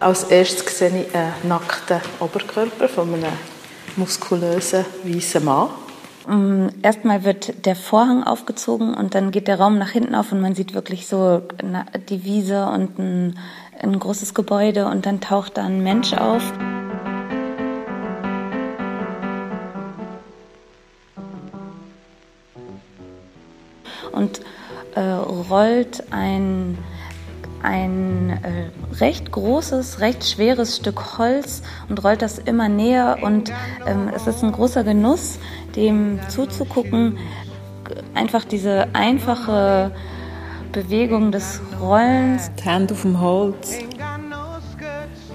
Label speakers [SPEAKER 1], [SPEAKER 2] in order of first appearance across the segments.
[SPEAKER 1] Als erstes sehe ich einen nackten Oberkörper von einem muskulösen, weißen Mann.
[SPEAKER 2] Mm, erstmal wird der Vorhang aufgezogen und dann geht der Raum nach hinten auf und man sieht wirklich so die Wiese und ein, ein großes Gebäude und dann taucht da ein Mensch auf. Und äh, rollt ein ein äh, recht großes, recht schweres Stück Holz und rollt das immer näher und ähm, es ist ein großer Genuss, dem zuzugucken. Einfach diese einfache Bewegung des Rollens.
[SPEAKER 3] Die Hände auf dem Holz,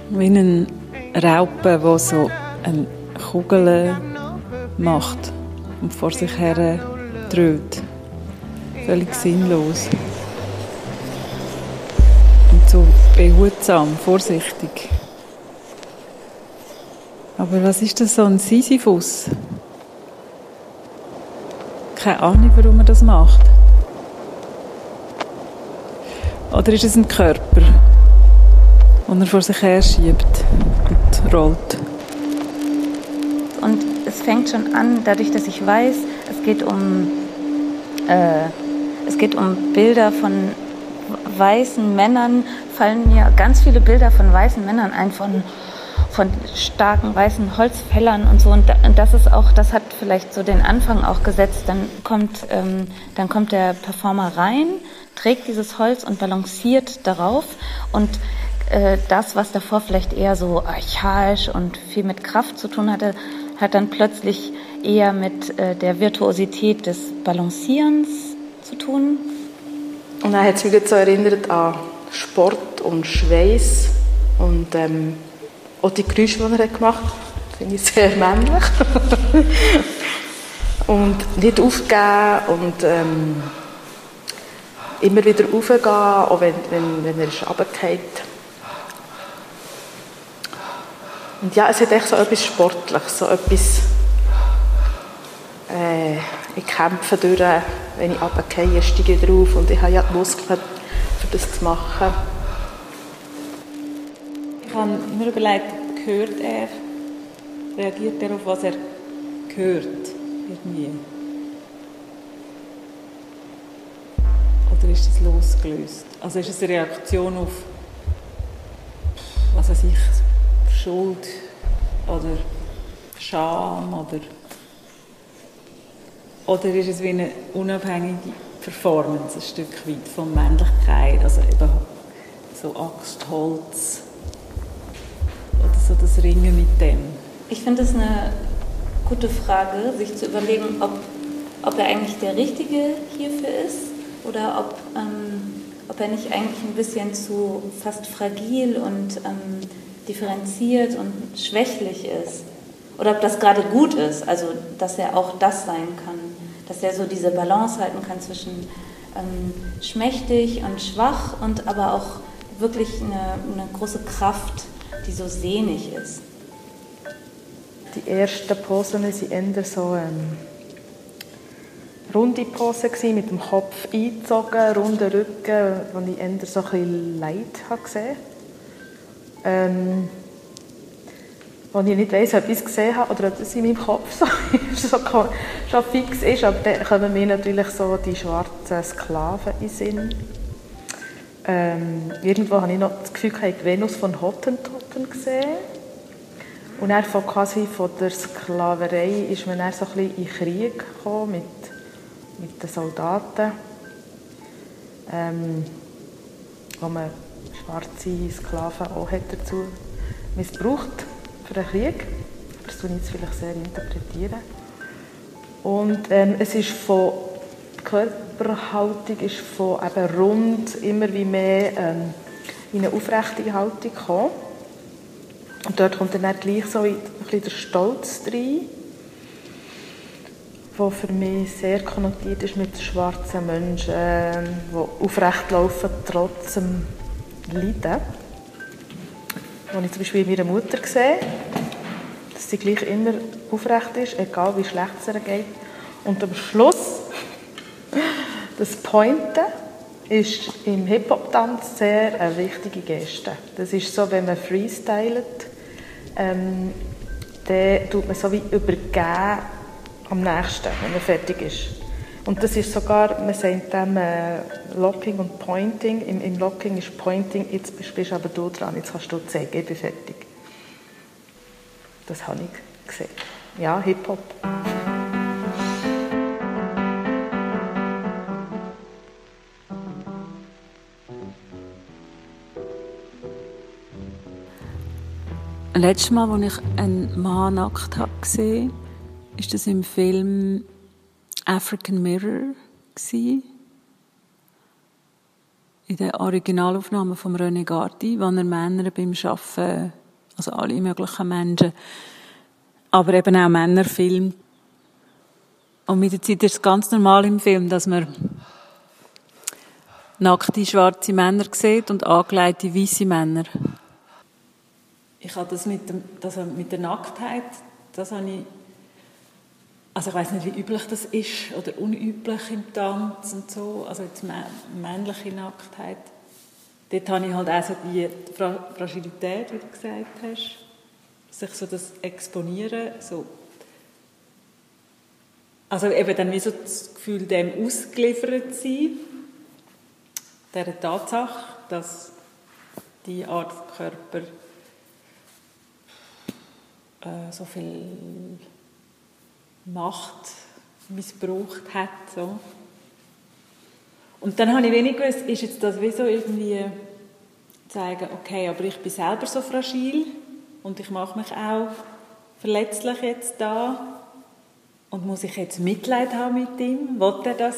[SPEAKER 3] wie ein Raupe, der so eine Kugel macht und vor sich her dreht. Völlig sinnlos so behutsam, vorsichtig. Aber was ist das so ein Sisyphus? Keine Ahnung, warum er das macht. Oder ist es ein Körper, den er vor sich her schiebt und rollt?
[SPEAKER 2] Und es fängt schon an, dadurch, dass ich weiß, es geht um, äh, es geht um Bilder von weißen Männern fallen mir ganz viele Bilder von weißen Männern ein, von, von starken weißen Holzfällern und so. Und das ist auch, das hat vielleicht so den Anfang auch gesetzt. Dann kommt, ähm, dann kommt der Performer rein, trägt dieses Holz und balanciert darauf und äh, das, was davor vielleicht eher so archaisch und viel mit Kraft zu tun hatte, hat dann plötzlich eher mit äh, der Virtuosität des Balancierens zu tun.
[SPEAKER 1] Und dann hat es mich so erinnert an Sport und Schweiß und ähm, auch die Geräusche, die er gemacht hat, finde ich sehr männlich. und nicht aufgeben und ähm, immer wieder raufgehen, auch wenn, wenn, wenn er runterfällt. Und ja, es hat echt so etwas Sportliches, so etwas äh, ich kämpfe durch, wenn ich runtergehe, steige drauf und ich habe ja die Muskeln, für das zu machen.
[SPEAKER 3] Ich habe mir überlegt, hört er, reagiert er auf was er hört, irgendwie? Oder ist das losgelöst? Also ist es eine Reaktion auf, was weiß ich, Schuld oder Scham oder oder ist es wie eine unabhängige Performance, ein Stück weit von Männlichkeit, also eben so Axt, Holz oder so das Ringen mit dem?
[SPEAKER 2] Ich finde es eine gute Frage, sich zu überlegen, ob, ob er eigentlich der Richtige hierfür ist oder ob, ähm, ob er nicht eigentlich ein bisschen zu fast fragil und ähm, differenziert und schwächlich ist. Oder ob das gerade gut ist, also dass er auch das sein kann dass er so diese Balance halten kann zwischen ähm, schmächtig und schwach und aber auch wirklich eine, eine große Kraft, die so sehnig ist.
[SPEAKER 1] Die ersten Posen waren eher so ähm, runde Posen, mit dem Kopf eingezogen, runden Rücken, wo ich eher so ein bisschen Leid gesehen habe. Ähm, wo ich nicht weiss, ob ich es gesehen habe oder ob das in meinem Kopf so, so schon fix ist. Aber dann kommen mir natürlich so die schwarzen Sklaven in Sinn. Ähm, irgendwo habe ich noch das Gefühl, ich habe Venus von Hottentotten gesehen. Und dann von, quasi von der Sklaverei ist man dann so ein bisschen in Krieg gekommen mit, mit den Soldaten, ähm, wo man schwarze Sklaven auch hat dazu missbraucht für den Krieg. Das tue ich jetzt vielleicht sehr interpretieren. Und ähm, es ist von die Körperhaltung ist von eben rund immer wie mehr ähm, in eine aufrechte Haltung gekommen. Und dort kommt dann gleich so ein bisschen der Stolz rein, der für mich sehr konnotiert ist mit schwarzen Menschen, die aufrecht laufen trotz dem Leiden. Als ich zum Beispiel meiner Mutter sehe, dass sie gleich immer aufrecht ist, egal wie schlecht es ihr geht. Und am Schluss das Pointen ist im Hip-Hop-Tanz sehr eine wichtige Geste. Das ist so, wenn man freestylt, ähm, dann tut man so wie übergeben am nächsten, wenn man fertig ist. Und das ist sogar, man sagt dem äh, Locking und Pointing. Im, Im Locking ist Pointing, jetzt bist, bist aber du dran, jetzt kannst du zeigen, ich bin fertig. Das habe ich gesehen. Ja, Hip-Hop.
[SPEAKER 3] Letztes Mal, als ich einen Mann nackt gesehen habe, ist das im Film African Mirror gewesen. In der Originalaufnahme von René Gardi, wo er Männer beim Arbeiten, also alle möglichen Menschen, aber eben auch Männer filmt. Und mit der Zeit ist es ganz normal im Film, dass man nackte schwarze Männer sieht und angelegte weiße Männer. Ich habe das mit, dem, das mit der Nacktheit, das habe ich also ich weiß nicht, wie üblich das ist oder unüblich im Tanz und so, also jetzt männliche Nacktheit. Dort habe ich halt auch so die Fragilität, wie du gesagt hast, sich so das Exponieren, so. Also eben dann wie so das Gefühl, dem ausgeliefert sein, der Tatsache, dass die Art Körper äh, so viel Macht missbraucht hat. So. Und dann habe ich wenig gewusst, ist jetzt das wie so irgendwie zeigen, okay, aber ich bin selber so fragil und ich mache mich auch verletzlich jetzt da und muss ich jetzt Mitleid haben mit ihm? Will er das